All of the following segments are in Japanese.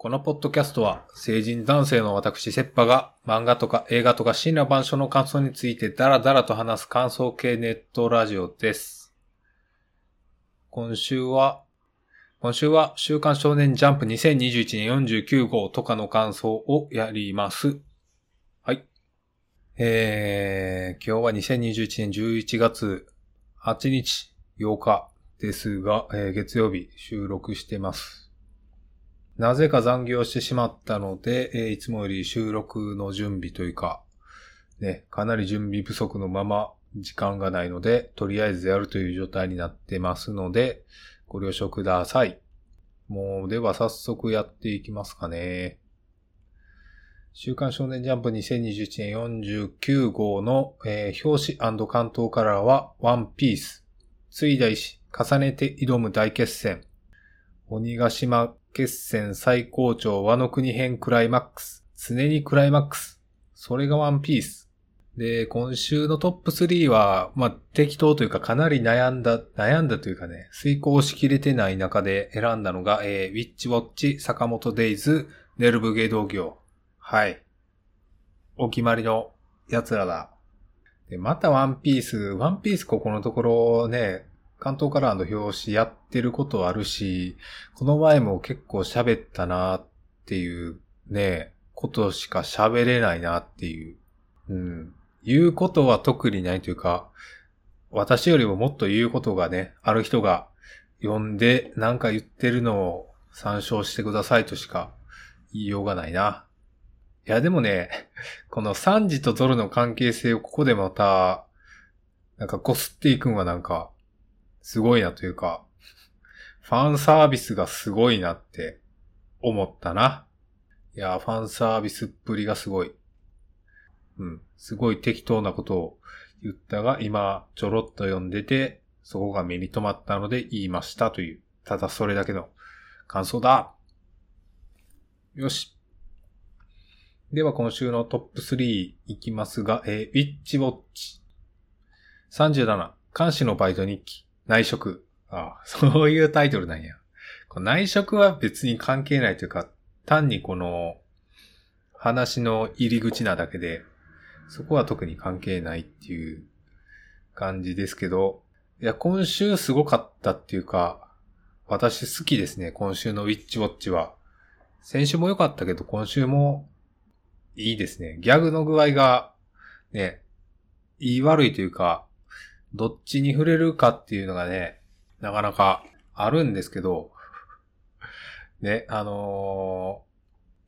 このポッドキャストは成人男性の私、セッパが漫画とか映画とか新羅万象の感想についてダラダラと話す感想系ネットラジオです。今週は、今週は週刊少年ジャンプ2021年49号とかの感想をやります。はい。えー、今日は2021年11月8日8日ですが、えー月曜日収録してます。なぜか残業してしまったので、えーいつもより収録の準備というか、ね、かなり準備不足のまま時間がないので、とりあえずやるという状態になってますので、ご了承ください。もう、では早速やっていきますかね。週刊少年ジャンプ2021年49号の、えー表紙関東カラーはワンピース。ついだ石、重ねて挑む大決戦。鬼ヶ島決戦最高潮和の国編クライマックス。常にクライマックス。それがワンピース。で、今週のトップ3は、まあ、適当というかかなり悩んだ、悩んだというかね、遂行しきれてない中で選んだのが、えー、ウィッチウォッチ、坂本デイズ、ネルブゲ道業。はい。お決まりのやつらだ。で、またワンピース、ワンピースここのところね、関東カラーの表紙やってることあるし、この前も結構喋ったなっていうね、ことしか喋れないなっていう。うん。言うことは特にないというか、私よりももっと言うことがね、ある人が読んでなんか言ってるのを参照してくださいとしか言いようがないな。いやでもね、このサンジとゾルの関係性をここでまた、なんかこすっていくんはなんか、すごいなというか、ファンサービスがすごいなって思ったな。いや、ファンサービスっぷりがすごい。うん。すごい適当なことを言ったが、今ちょろっと読んでて、そこが目に留まったので言いましたという、ただそれだけの感想だ。よし。では今週のトップ3いきますが、えー、ウィッチウォッチ。37、監視のバイト日記、内職。ああ、そういうタイトルなんや。こ内職は別に関係ないというか、単にこの話の入り口なだけで、そこは特に関係ないっていう感じですけど、いや、今週すごかったっていうか、私好きですね、今週のウィッチウォッチは。先週も良かったけど、今週もいいですね。ギャグの具合が、ね、いい悪いというか、どっちに触れるかっていうのがね、なかなかあるんですけど、ね、あのー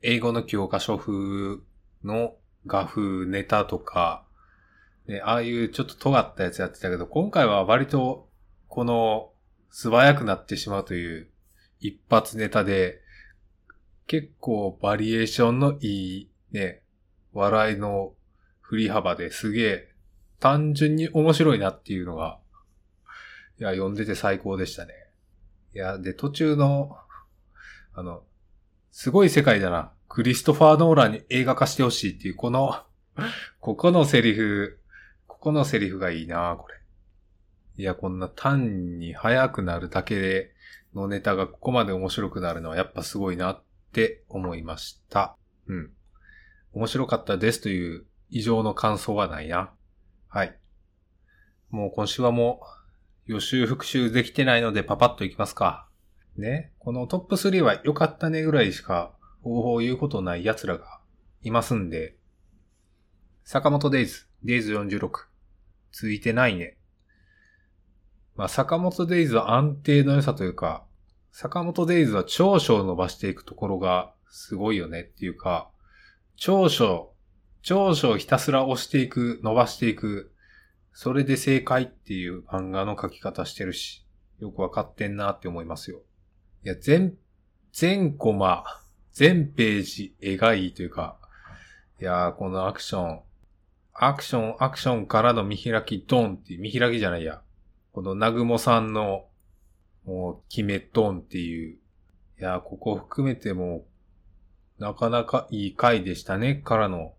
英語の教科書風の画風ネタとか、ね、ああいうちょっと尖ったやつやってたけど、今回は割と、この、素早くなってしまうという一発ネタで、結構バリエーションのいい、ね、笑いの振り幅ですげえ単純に面白いなっていうのが、いや、読んでて最高でしたね。いや、で、途中の、あの、すごい世界だな。クリストファー・ノーランに映画化してほしいっていう、この、ここのセリフ、ここのセリフがいいなこれ。いや、こんな単に速くなるだけでのネタがここまで面白くなるのはやっぱすごいなって思いました。うん。面白かったですという異常の感想はないな。はい。もう今週はもう予習復習できてないのでパパッといきますか。ね。このトップ3は良かったねぐらいしか方法を言うことない奴らがいますんで。坂本デイズ、デイズ46。ついてないね。まあ、坂本デイズは安定の良さというか、坂本デイズは長所を伸ばしていくところがすごいよねっていうか、長所、長所をひたすら押していく、伸ばしていく、それで正解っていう漫画の書き方してるし、よくわかってんなって思いますよ。いや、全、全コマ、全ページ絵がいいというか、いやー、このアクション、アクション、アクションからの見開きドンっていう、見開きじゃないや。このナグモさんの、もう、決めドンっていう。いやー、ここ含めても、なかなかいい回でしたね、からの。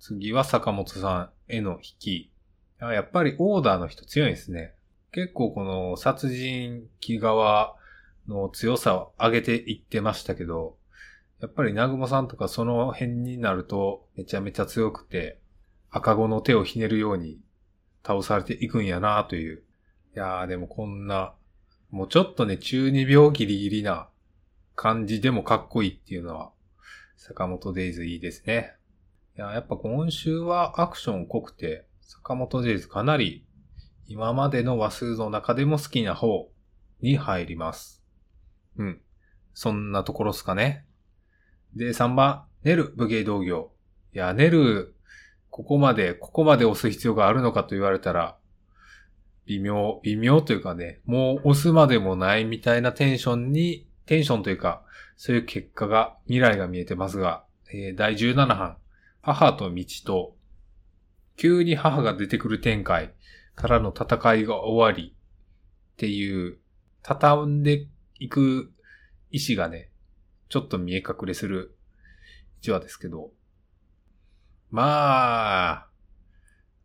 次は坂本さんへの引き。やっぱりオーダーの人強いですね。結構この殺人鬼側の強さを上げていってましたけど、やっぱり南雲さんとかその辺になるとめちゃめちゃ強くて、赤子の手をひねるように倒されていくんやなという。いやーでもこんな、もうちょっとね、中二病ギリギリな感じでもかっこいいっていうのは、坂本デイズいいですね。いや、やっぱ今週はアクション濃くて、坂本デイズかなり今までの話数の中でも好きな方に入ります。うん。そんなところっすかね。で、3番、ネル武芸道業。いや、ネル、ここまで、ここまで押す必要があるのかと言われたら、微妙、微妙というかね、もう押すまでもないみたいなテンションに、テンションというか、そういう結果が、未来が見えてますが、えー、第17版、母と道と、急に母が出てくる展開からの戦いが終わりっていう、畳んでいく意志がね、ちょっと見え隠れする一話ですけど、まあ、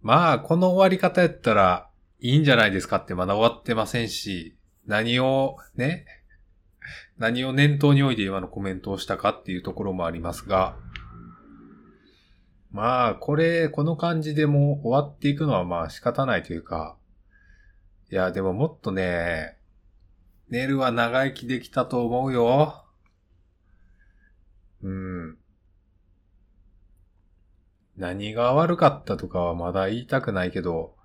まあ、この終わり方やったらいいんじゃないですかってまだ終わってませんし、何をね、何を念頭において今のコメントをしたかっていうところもありますが、まあ、これ、この感じでも終わっていくのはまあ仕方ないというか、いや、でももっとね、ネルは長生きできたと思うよ。うん。何が悪かったとかはまだ言いたくないけど、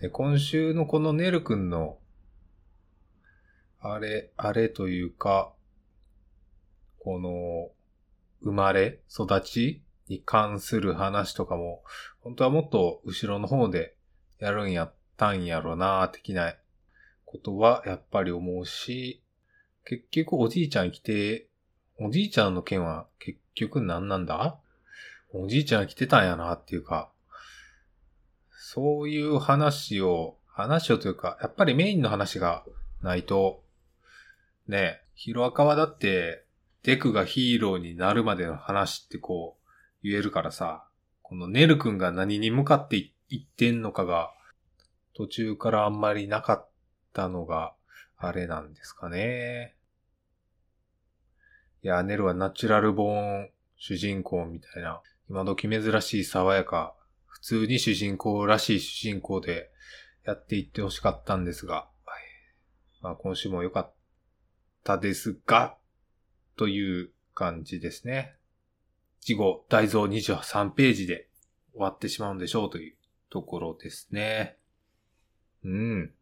で今週のこのネル君の、あれ、あれというか、この、生まれ、育ちに関する話とかも、本当はもっと後ろの方でやるんやったんやろな、的なことはやっぱり思うし、結局おじいちゃん来て、おじいちゃんの件は結局何なんだ？おじいちゃん来てたんやなっていうか、そういう話を、話をというか、やっぱりメインの話がないと、ね、ヒロアカはだって、デクがヒーローになるまでの話ってこう、言えるからさ、このネル君が何に向かっていってんのかが、途中からあんまりなかったのが、あれなんですかね。いや、ネルはナチュラルボーン主人公みたいな、今時珍しい爽やか、普通に主人公らしい主人公でやっていってほしかったんですが、まあ今週も良かったですが、という感じですね。事後大蔵23ページで終わってしまうんでしょうというところですね。うん。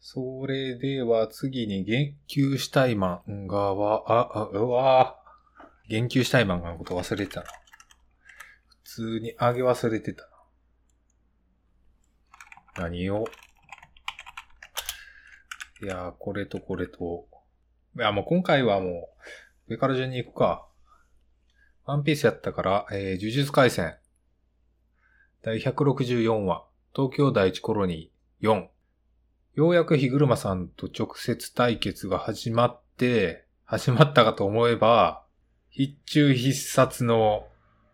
それでは次に言及したい漫画は、あ、あ、うわ言及したい漫画のこと忘れてたな。普通にあげ忘れてたな。何を？いやこれとこれと。いや、もう今回はもう、上から順に行くか。ワンピースやったから、えー、呪術回戦。第164話、東京第一コロニー4。ようやく日車さんと直接対決が始まって、始まったかと思えば、必中必殺の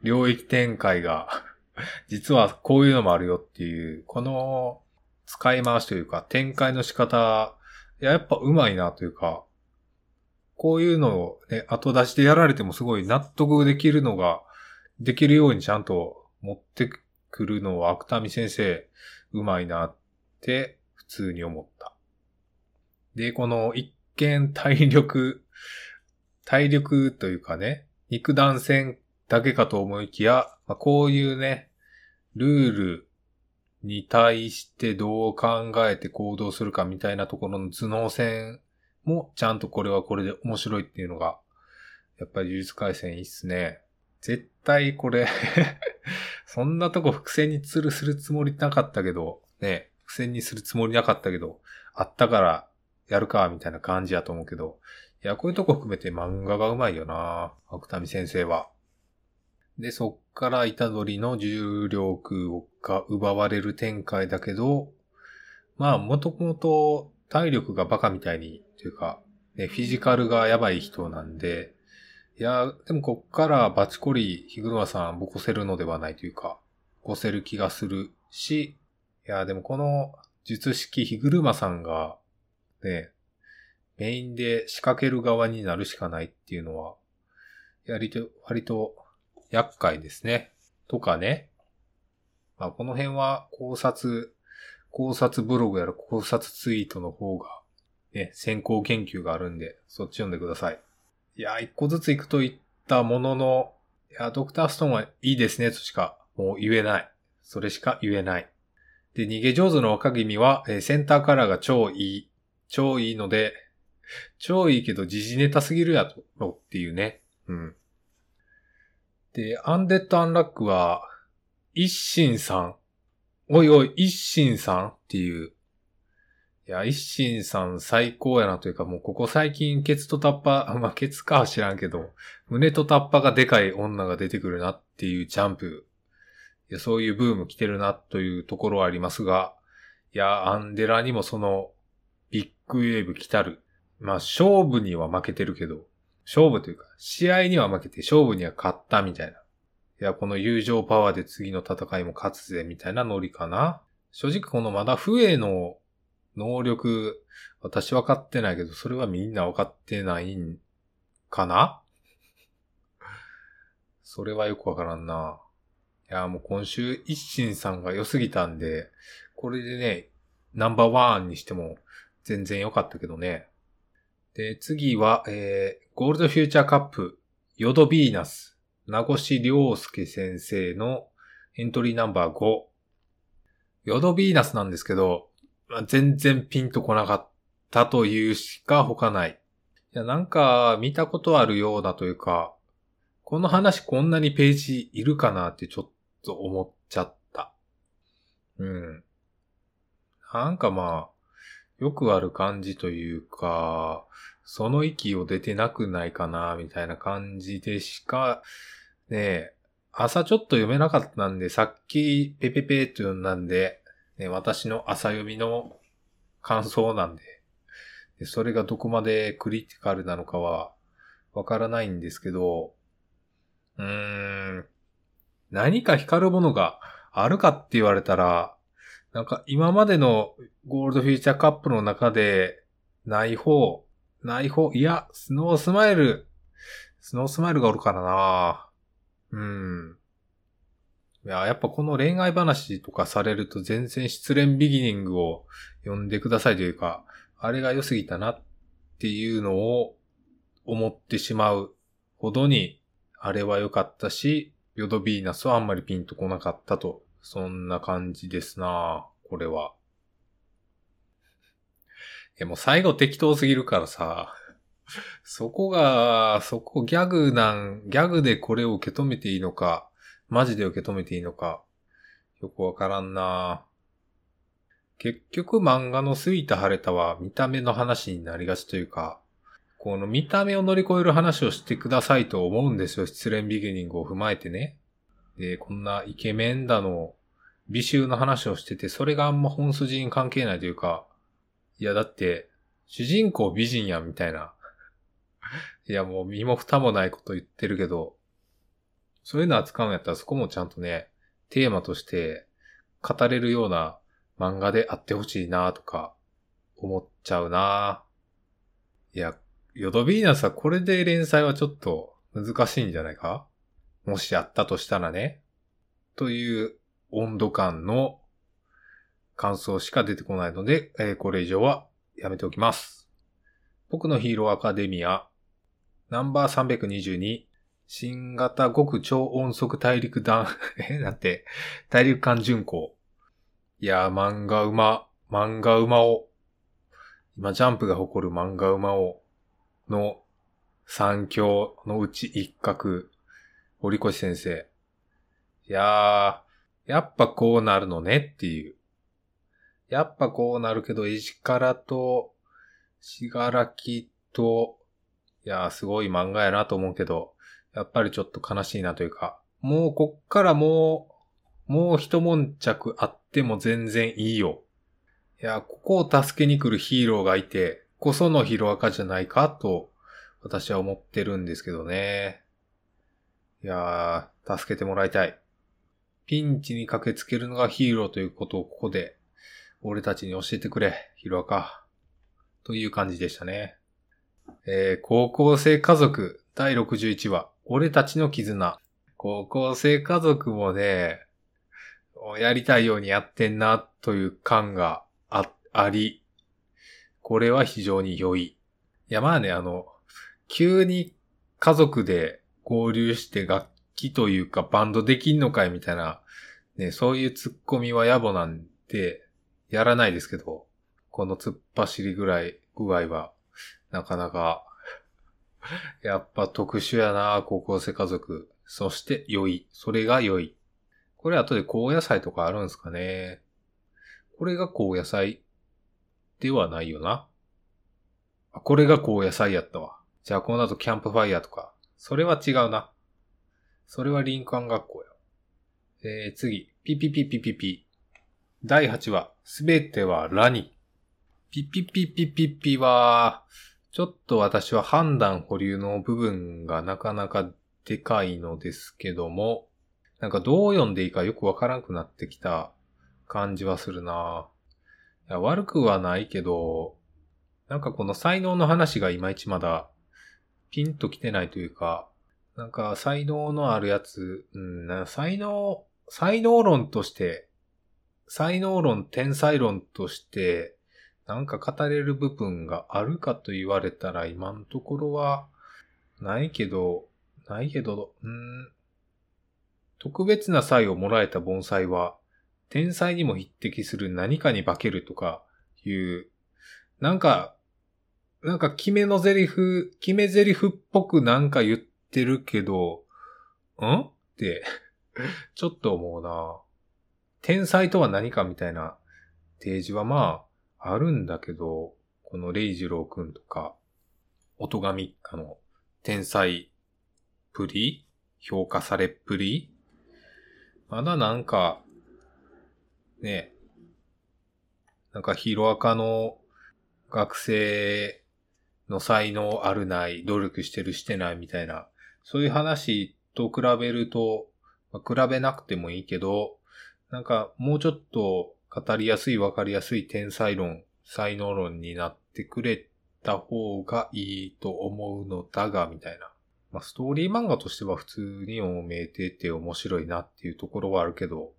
領域展開が 実はこういうのもあるよっていう、この使い回しというか展開の仕方、いや、やっぱ上手いなというか、こういうのをね、後出しでやられてもすごい納得できるのが、できるようにちゃんと持ってくるのは芥見先生、うまいなって普通に思った。で、この一見体力、体力というかね、肉弾戦だけかと思いきや、まあ、こういうね、ルールに対してどう考えて行動するかみたいなところの頭脳戦もちゃんとこれはこれで面白いっていうのが、やっぱり呪術回戦いいっすね。絶対これ そんなとこ伏線につるするつもりなかったけど、ね、伏線にするつもりなかったけど、あったからやるか、みたいな感じやと思うけど、いや、こういうとこ含めて漫画がうまいよな芥見先生は。で、そっから板取りの重力が奪われる展開だけど、まあ、もともと体力がバカみたいに、というか、ね、フィジカルがやばい人なんで、いや、でもこっからバチコリ、ヒグマさんボコせるのではないというか、ボコせる気がするし、いや、でもこの術式ヒグルマさんが、ね、メインで仕掛ける側になるしかないっていうのは、やりと、割と厄介ですね。とかね。まあ、この辺は考察、考察ブログやら考察ツイートの方が、ね、先行研究があるんで、そっち読んでください。いや、一個ずつ行くと言ったものの、いや、ドクターストーンはいいですねとしかもう言えない。それしか言えない。で、逃げ上手の若君は、えー、センターカラーが超いい。超いいので、超いいけど時事ネタすぎるやと、っていうね。うん。で、アンデッド・アンラックは、一心さん。おいおい、一心さんっていう。いや、一心さん最高やなというか、もうここ最近ケツとタッパ、まあケツかは知らんけど、胸とタッパがでかい女が出てくるなっていうジャンプ。いや、そういうブーム来てるなというところはありますが、いや、アンデラにもそのビッグウェーブ来たる。まあ勝負には負けてるけど、勝負というか、試合には負けて勝負には勝ったみたいな。いや、この友情パワーで次の戦いも勝つぜみたいなノリかな。正直このまだ不衛の能力、私分かってないけど、それはみんな分かってないんかな？それはよくわからんな。いや、もう今週一心さんが良すぎたんで、これでね、ナンバーワンにしても全然良かったけどね。で、次は、えー、ゴールドフューチャーカップ、ヨドビーナス、名越良介先生のエントリーナンバー5。ヨドビーナスなんですけど、まあ、全然ピンとこなかったというしか他ない。いや、なんか見たことあるようなというか、この話こんなにページいるかなってちょっと思っちゃった。うん。なんかまあ、よくある感じというか、その息を出てなくないかな、みたいな感じでしか、ね朝ちょっと読めなかったんで、さっきペペペって読んだんで、ね、私の朝読みの感想なんで。で、それがどこまでクリティカルなのかはわからないんですけど、うーん、何か光るものがあるかって言われたら、なんか今までのゴールドフューチャーカップの中でない方、ない方、いや、スノースマイル、スノースマイルがおるからな。うん。いや、やっぱこの恋愛話とかされると全然失恋ビギニングを読んでくださいというか、あれが良すぎたなっていうのを思ってしまうほどに、あれは良かったし、ヨドビーナスはあんまりピンとこなかったと。そんな感じですなこれは。え、もう最後適当すぎるからさ、そこが、そこギャグなん、ギャグでこれを受け止めていいのか、マジで受け止めていいのか、よくわからんな結局漫画の過ぎた晴れたは見た目の話になりがちというか、この見た目を乗り越える話をしてくださいと思うんですよ。失恋ビギニングを踏まえてね。で、こんなイケメンだの、美醜の話をしてて、それがあんま本筋に関係ないというか、いやだって、主人公美人やんみたいな。いやもう身も蓋もないこと言ってるけど、そういうの扱うんやったらそこもちゃんとね、テーマとして語れるような漫画であってほしいなとか思っちゃうないや、ヨドビーナスはこれで連載はちょっと難しいんじゃないか？もしあったとしたらね。という温度感の感想しか出てこないので、えー、これ以上はやめておきます。僕のヒーローアカデミア、ナンバー322、新型極超音速大陸弾、え、なんて、大陸間巡航。いやー、漫画馬、漫画馬を、今ジャンプが誇る漫画馬を、の三強のうち一角、堀越先生。いやー、やっぱこうなるのねっていう。やっぱこうなるけど、石からと、しがらきと、いやーすごい漫画やなと思うけど、やっぱりちょっと悲しいなというか、もうこっからもう、もう一悶着あっても全然いいよ。いや、ここを助けに来るヒーローがいて、こそのヒロアカじゃないかと、私は思ってるんですけどね。いやー、助けてもらいたい。ピンチに駆けつけるのがヒーローということをここで、俺たちに教えてくれ、ヒロアカ。という感じでしたね。えー、高校生家族第61話、俺たちの絆。高校生家族もね、やりたいようにやってんな、という感があ、あり、これは非常に良い。いや、まあね、あの、急に家族で合流して楽器というかバンドできんのかいみたいな、ね、そういうツッコミは野暮なんで、やらないですけど、この突っ走りぐらい具合は、なかなか、やっぱ特殊やな、高校生家族。そして良い。それが良い。これ後で高野菜とかあるんですかね。これが高野菜ではないよな。あ、これが高野菜やったわ。じゃあこの後キャンプファイヤーとか。それは違うな。それは林間学校や。えー、次。ピピピピピピ。第8話。すべてはラに。ピピピピピピは、ちょっと私は判断保留の部分がなかなかでかいのですけども、なんかどう読んでいいかよくわからんくなってきた感じはするな。いや悪くはないけど、なんかこの才能の話がいまいちまだピンと来てないというか、なんか才能のあるやつ、うん、才能、才能論として、才能論、天才論として、なんか語れる部分があるかと言われたら今のところはないけど、ないけど、うん、特別な才をもらえた盆栽は天才にも匹敵する何かに化けるとかいう、なんか、なんか決めの台詞、決め台詞っぽくなんか言ってるけど、ん？ってちょっと思うな。天才とは何かみたいな提示はまあ、あるんだけど、このレイジローくんとか、音神一家の天才プリ評価されっぷりまだなんか、ね、なんかヒロアカの学生の才能あるない、努力してるしてないみたいな、そういう話と比べると、まあ、比べなくてもいいけど、なんかもうちょっと語りやすい、わかりやすい天才論、才能論になってくれた方がいいと思うのだが、みたいな。まあ、ストーリー漫画としては普通に読めてて面白いなっていうところはあるけど、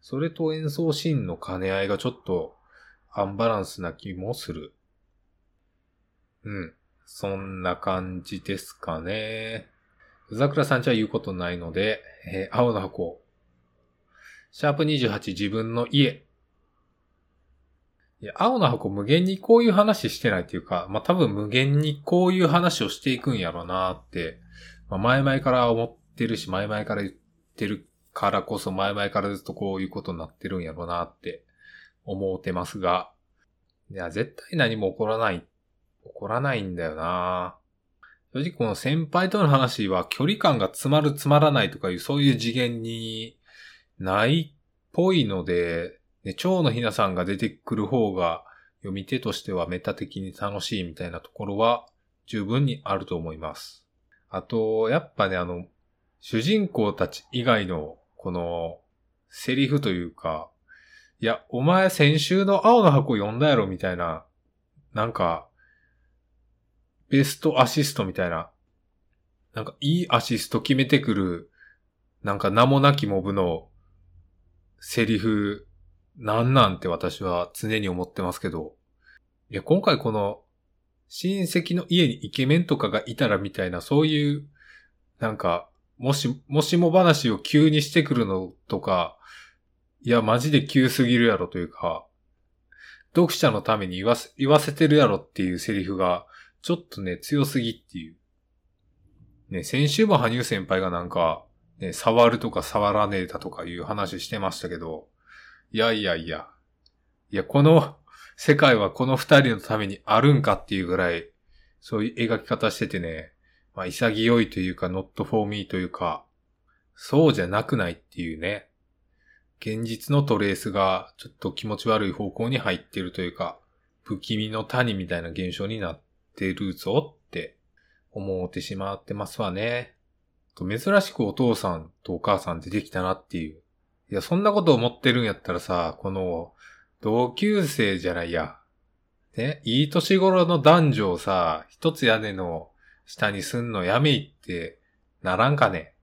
それと演奏シーンの兼ね合いがちょっとアンバランスな気もする。うん。そんな感じですかね。うざくらさんじゃ言うことないので、えー、青の箱。シャープ28自分の家。いや、青の箱無限にこういう話してないっていうか、まあ、多分無限にこういう話をしていくんやろうなって、まあ、前々から思ってるし、前々から言ってるからこそ、前々からずっとこういうことになってるんやろうなって思ってますが、いや、絶対何も起こらない、起こらないんだよな。正直この先輩との話は距離感が詰まる詰まらないとかいうそういう次元にないっぽいので、ね、蝶のひなさんが出てくる方が読み手としてはメタ的に楽しいみたいなところは十分にあると思います。あと、やっぱね、あの、主人公たち以外のこのセリフというか、いや、お前先週の青の箱読んだやろみたいな、なんか、ベストアシストみたいな、なんかいいアシスト決めてくる、なんか名もなきモブのセリフなんなんて私は常に思ってますけど、いや、今回この、親戚の家にイケメンとかがいたらみたいな、そういう、なんか、もし、もしも話を急にしてくるのとか、いや、マジで急すぎるやろというか、読者のために言わせ、言わせてるやろっていうセリフが、ちょっとね、強すぎっていう。ね、先週も羽生先輩がなんか、ね、触るとか触らねえだとかいう話してましたけど、いやいやいや。いや、この世界はこの二人のためにあるんかっていうぐらい、そういう描き方しててね、まあ潔いというか、not for me というか、そうじゃなくないっていうね。現実のトレースがちょっと気持ち悪い方向に入ってるというか、不気味の谷みたいな現象になってるぞって思ってしまってますわね。珍しくお父さんとお母さん出てきたなっていういや、そんなこと思ってるんやったらさ、この、同級生じゃないや。ね、いい年頃の男女をさ、一つ屋根の下にすんのやめいって、ならんかね。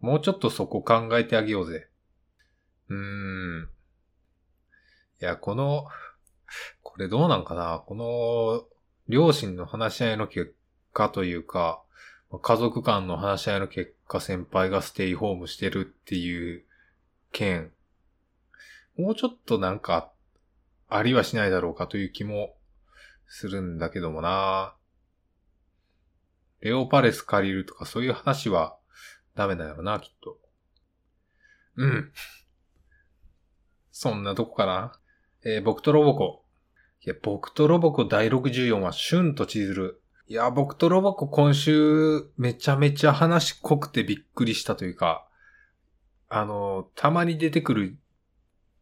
もうちょっとそこ考えてあげようぜ。うーん。いや、この、これどうなんかなこの、両親の話し合いの結果というか、家族間の話し合いの結果、先輩がステイホームしてるっていう件、もうちょっとなんか、ありはしないだろうかという気もするんだけどもな。レオパレス借りるとかそういう話はダメだよな、きっと。うん。そんなとこかな。えー、僕とロボコ。いや、僕とロボコ第64話、シュンとチズル。いや、僕とロボコ今週めちゃめちゃ話濃くてびっくりしたというか、あの、たまに出てくる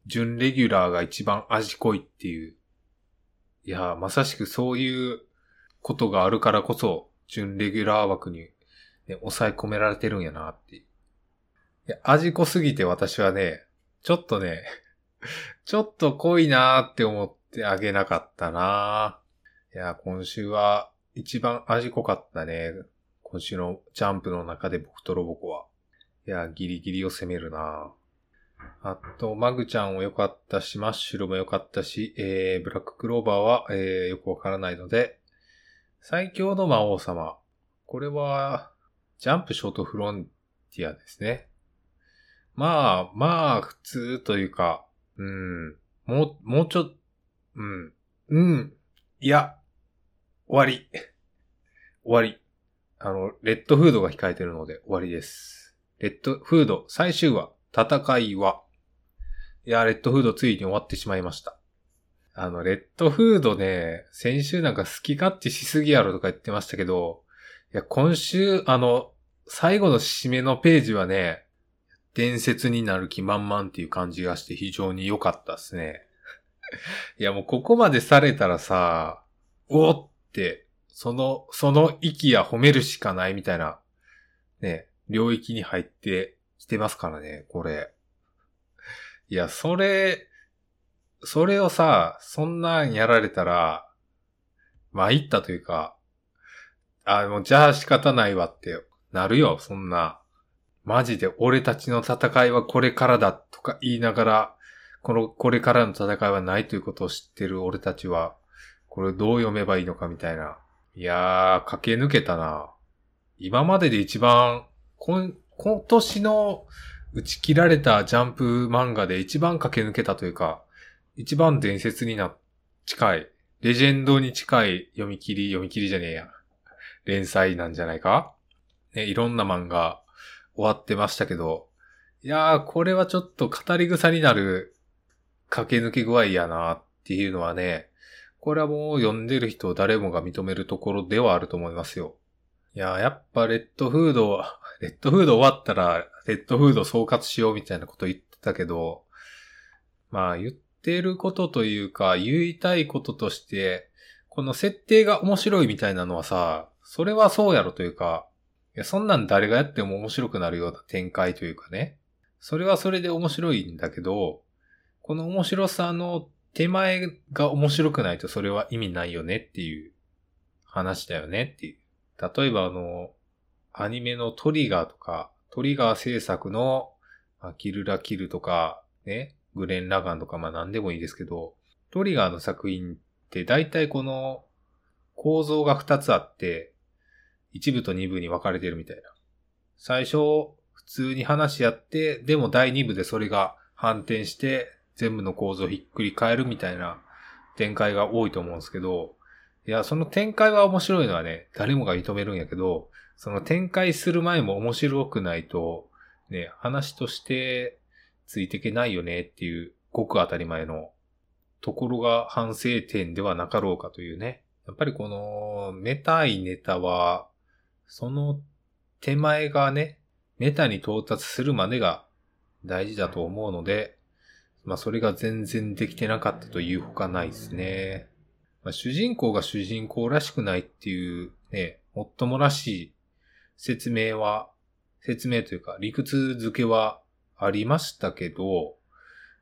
準レギュラーが一番味濃いっていう。いや、まさしくそういうことがあるからこそ、準レギュラー枠に、ね、抑え込められてるんやなっていう。いや、味濃すぎて私はね、ちょっとね、ちょっと濃いなーって思ってあげなかったなーいや、今週は一番味濃かったね。今週のジャンプの中で僕とロボコは。いや、ギリギリを攻めるなあと、マグちゃんも良かったし、マッシュルも良かったし、えー、ブラッククローバーは、えー、よくわからないので、最強の魔王様。これは、ジャンプショートフロンティアですね。まあ、まあ、普通というか、うん、もう、もうちょ、うん、うん、いや、終わり。終わり。あの、レッドフードが控えてるので終わりです。レッドフード最終話、戦いは。いや、レッドフードついに終わってしまいました。あの、レッドフードね、先週なんか好き勝手しすぎやろとか言ってましたけど、いや、今週、あの、最後の締めのページはね、伝説になる気満々っていう感じがして非常に良かったですね。いや、もうここまでされたらさ、おって、その、その息や褒めるしかないみたいな、ね、領域に入ってきてますからね、これ。いや、それ、それをさ、そんなんやられたら、参ったというか、あ、もうじゃあ仕方ないわってなるよ、そんな。マジで俺たちの戦いはこれからだとか言いながら、この、これからの戦いはないということを知ってる俺たちは、これどう読めばいいのかみたいな。いやー、駆け抜けたな。今までで一番今、今年の打ち切られたジャンプ漫画で一番駆け抜けたというか、一番伝説にな、近い、レジェンドに近い読み切り、読み切りじゃねえや。連載なんじゃないか？ね、いろんな漫画終わってましたけど、いやー、これはちょっと語り草になる駆け抜け具合やなっていうのはね、これはもう読んでる人誰もが認めるところではあると思いますよ。いやー、やっぱレッドフードは、レッドフード終わったら、レッドフード総括しようみたいなこと言ってたけど、まあ言ってることというか、言いたいこととして、この設定が面白いみたいなのはさ、それはそうやろというか、いや、そんなん誰がやっても面白くなるような展開というかね。それはそれで面白いんだけど、この面白さの手前が面白くないとそれは意味ないよねっていう話だよねっていう。例えばあの、アニメのトリガーとか、トリガー制作の、まあ、キルラキルとか、ね、グレン・ラガンとか、まあ何でもいいですけど、トリガーの作品って大体この構造が2つあって、1部と2部に分かれてるみたいな。最初、普通に話し合って、でも第2部でそれが反転して、全部の構造をひっくり返るみたいな展開が多いと思うんですけど、いや、その展開は面白いのはね、誰もが認めるんやけど、その展開する前も面白くないと、ね、話としてついていけないよねっていう、ごく当たり前のところが反省点ではなかろうかというね。やっぱりこの、メタいネタは、その手前がね、メタに到達するまでが大事だと思うので、まあそれが全然できてなかったというほかないですね。まあ、主人公が主人公らしくないっていうね、もっともらしい説明は、説明というか理屈付けはありましたけど、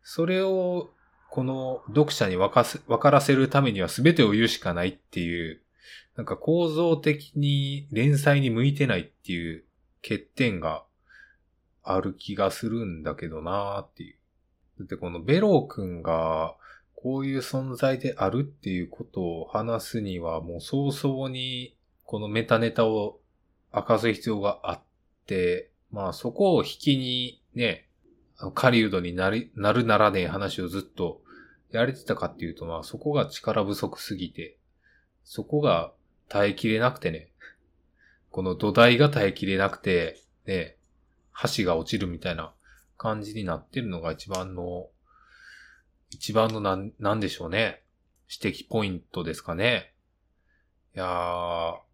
それをこの読者に分かせ分からせるためには全てを言うしかないっていう、なんか構造的に連載に向いてないっていう欠点がある気がするんだけどなーっていう。だってこのベロー君がこういう存在であるっていうことを話すにはもう早々にこのメタネタを明かす必要があって、まあそこを引きにね、狩人になり、なるならねえ話をずっとやれてたかっていうと、まあそこが力不足すぎて、そこが耐えきれなくてね、この土台が耐えきれなくて、ね、橋が落ちるみたいな感じになってるのが一番の、一番のなん、なんでしょうね。指摘ポイントですかね。いやー、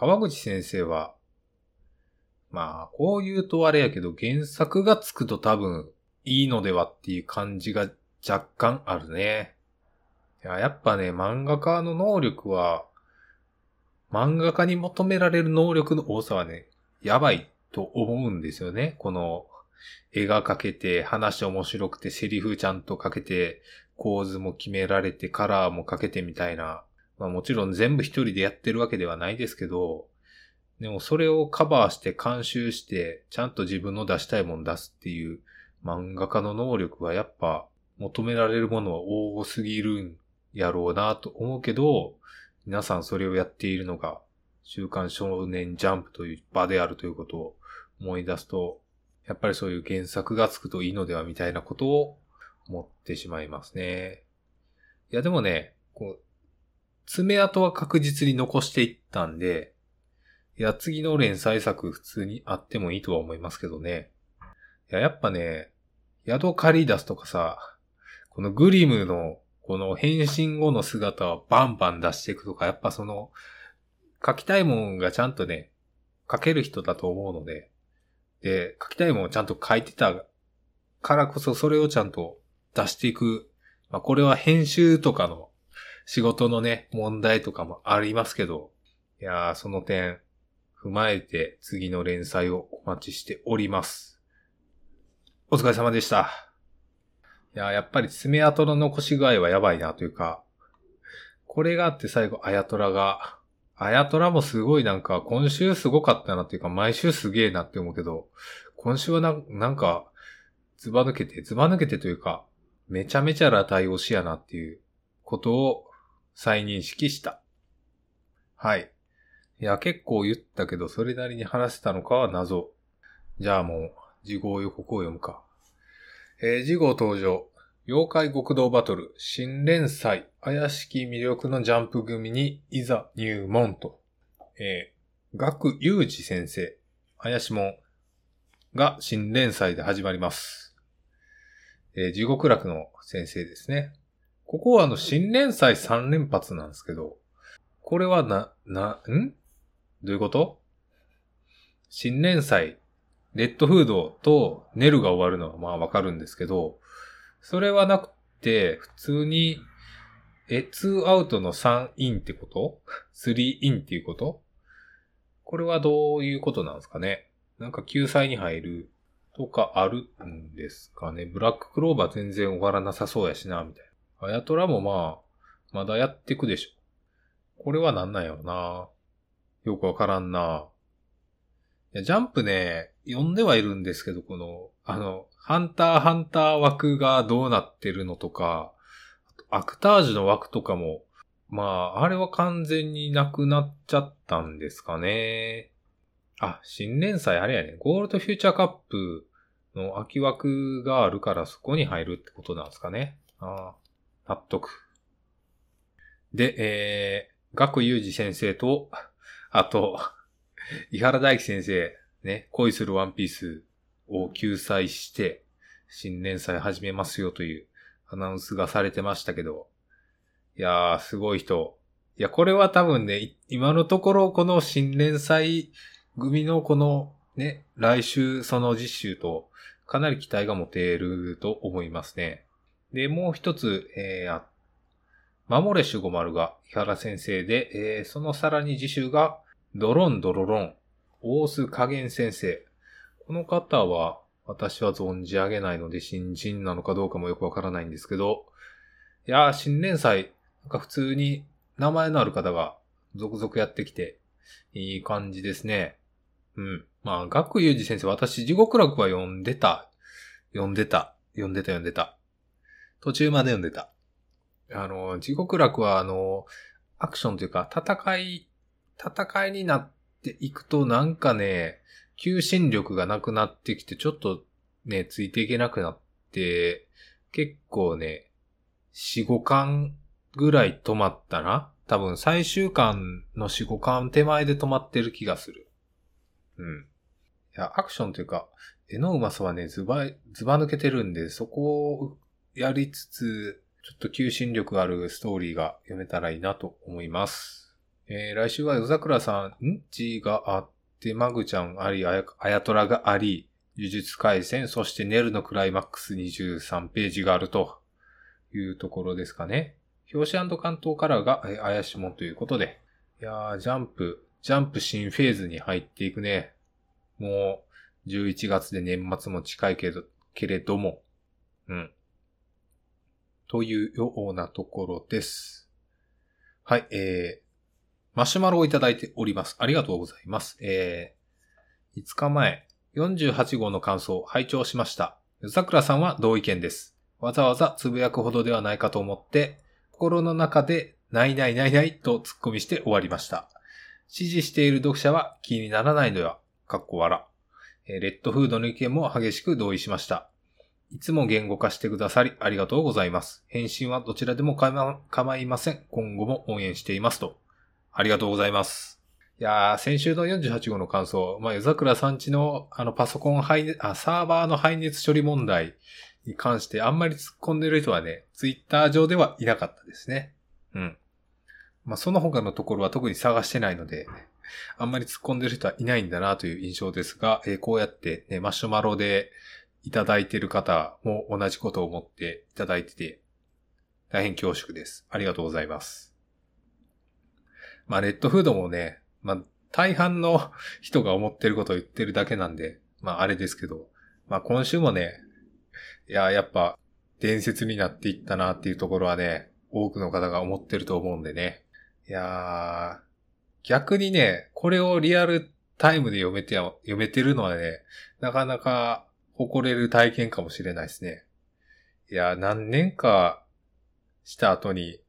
川口先生は、まあ、こう言うとあれやけど、原作がつくと多分いいのではっていう感じが若干あるね。いや、やっぱね、漫画家の能力は、漫画家に求められる能力の多さはね、やばいと思うんですよね。この、絵が描けて、話面白くて、セリフちゃんと書けて、構図も決められて、カラーもかけてみたいな。まあもちろん全部一人でやってるわけではないですけど、でもそれをカバーして監修して、ちゃんと自分の出したいもの出すっていう漫画家の能力はやっぱ求められるものは多すぎるんやろうなと思うけど、皆さんそれをやっているのが、週刊少年ジャンプという場であるということを思い出すと、やっぱりそういう原作がつくといいのではみたいなことを思ってしまいますね。いやでもね、こう、爪痕は確実に残していったんで、いや、次の連載作普通にあってもいいとは思いますけどね。いや、やっぱね、ヤドカリダスとかさ、このグリムのこの変身後の姿をバンバン出していくとか、やっぱその、書きたいもんがちゃんとね、書ける人だと思うので、で、書きたいもんをちゃんと書いてたからこそそれをちゃんと出していく。まあこれは編集とかの仕事のね、問題とかもありますけど、いやー、その点、踏まえて次の連載をお待ちしております。お疲れ様でした。いやー、やっぱり爪痕の残し具合はやばいなというか、これがあって最後、あやとらが、あやとらもすごいなんか、今週すごかったなっていうか、毎週すげえなって思うけど、今週はななんか、ズバ抜けて、ズバ抜けてというか、めちゃめちゃラ対応しやなっていうことを再認識した。はい。いや、結構言ったけど、それなりに話せたのかは謎。じゃあもう、事後予告を読むか。えー、次号登場。妖怪極道バトル、新連載、怪しき魅力のジャンプ組にいざ入門と。えー、学祐二先生、怪しもんが新連載で始まります。えー、地獄楽の先生ですね。ここはあの新連載3連発なんですけど、これはな、な、ん？どういうこと？新連載レッドフードとネルが終わるのはまあわかるんですけど、それはなくて、普通に、え、2アウトの3インってこと ?3 インっていうこと？これはどういうことなんですかね？なんか救済に入るとかあるんですかね？ブラッククローバー全然終わらなさそうやしな、みたいな。あやとらもまあ、まだやってくでしょ。これはなんなんやろな。よくわからんな。いや、ジャンプね、読んではいるんですけど、この、あの、ハンターハンター枠がどうなってるのとか、アクタージュの枠とかも、まあ、あれは完全になくなっちゃったんですかね。あ、新連載あれやね。ゴールドフューチャーカップの空き枠があるからそこに入るってことなんですかね。ああ、納得。で、えー、学裕二先生と、あと、伊原大樹先生、ね、恋するワンピースを救済して、新連載始めますよというアナウンスがされてましたけど、いやー、すごい人。いや、これは多分ね、今のところこの新連載組のこのね、来週その実習とかなり期待が持てると思いますね。で、もう一つ、えー、守れ守護丸が伊原先生で、えー、そのさらに次週がドロンドロロン、大須加減先生。この方は私は存じ上げないので新人なのかどうかもよくわからないんですけど、いやー、新連載、なんか普通に名前のある方が続々やってきて、いい感じですね。うん。まあ、学友二先生、私、地獄楽は読んでた。読んでた。読んでた、読んでた。途中まで読んでた。あの、地獄楽は、あの、アクションというか、戦い、戦いになっていくと、なんかね、求心力がなくなってきて、ちょっとね、ついていけなくなって、結構ね、4、5巻ぐらい止まったな。多分最終巻の4、5巻手前で止まってる気がする。うん。いや、アクションというか、絵のうまさはね、ズバ、ズバ抜けてるんで、そこをやりつつ、ちょっと求心力あるストーリーが読めたらいいなと思います。えー、来週は夜桜さん、んちがあって、マグちゃんあり、あや、あやとらがあり、呪術回戦、そしてネルのクライマックス23ページがあるというところですかね。表紙関東カラーが、怪しもんということで。いやー、ジャンプ、ジャンプ新フェーズに入っていくね。もう、11月で年末も近いけど、けれども、うん。というようなところです。はい、えー、マシュマロをいただいております。ありがとうございます。えー、5日前、48号の感想を拝聴しました。桜さんは同意見です。わざわざつぶやくほどではないかと思って、心の中で、ないないないないと突っ込みして終わりました。支持している読者は気にならないのよ。かっこ笑。えーレッドフードの意見も激しく同意しました。いつも言語化してくださりありがとうございます。返信はどちらでも構いません。今後も応援していますと。ありがとうございます。いやー、先週の48号の感想、まあ、夜桜さんちの、あの、パソコン排熱、あ、サーバーの排熱処理問題に関してあんまり突っ込んでる人はね、ツイッター上ではいなかったですね。うん。まあ、その他のところは特に探してないので、あんまり突っ込んでる人はいないんだなという印象ですが、えーこうやって、ね、マシュマロでいただいている方も同じことを思っていただいてて、大変恐縮です。ありがとうございます。まあ、レッドフードもね、まあ、大半の人が思ってることを言ってるだけなんで、まあ、あれですけど、まあ、今週もね、いや、やっぱ、伝説になっていったなっていうところはね、多くの方が思ってると思うんでね。いやー、逆にね、これをリアルタイムで読めて、読めてるのはね、なかなか誇れる体験かもしれないですね。いや、何年かした後に、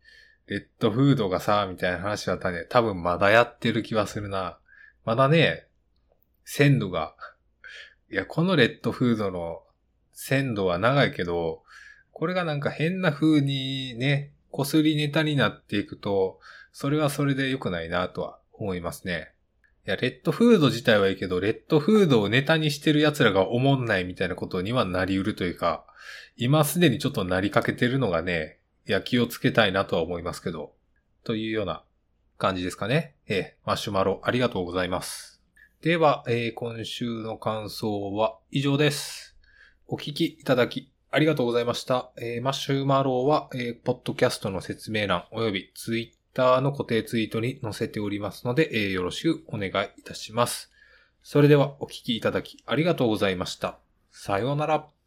レッドフードがさ、みたいな話だったね、多分まだやってる気はするな。まだね、鮮度が、いや、このレッドフードの鮮度は長いけど、これがなんか変な風にね、こすりネタになっていくと、それはそれで良くないなとは思いますね。いや、レッドフード自体はいいけど、レッドフードをネタにしてる奴らが思んないみたいなことにはなり得るというか、今すでにちょっとなりかけてるのがね、いや、気をつけたいなとは思いますけど、というような感じですかね。ええ、マシュマロありがとうございます。では、えー今週の感想は以上です。お聞きいただきありがとうございました。えーマシュマロは、えーポッドキャストの説明欄およびツイッターの固定ツイートに載せておりますので、えーよろしくお願いいたします。それではお聞きいただきありがとうございました。さようなら。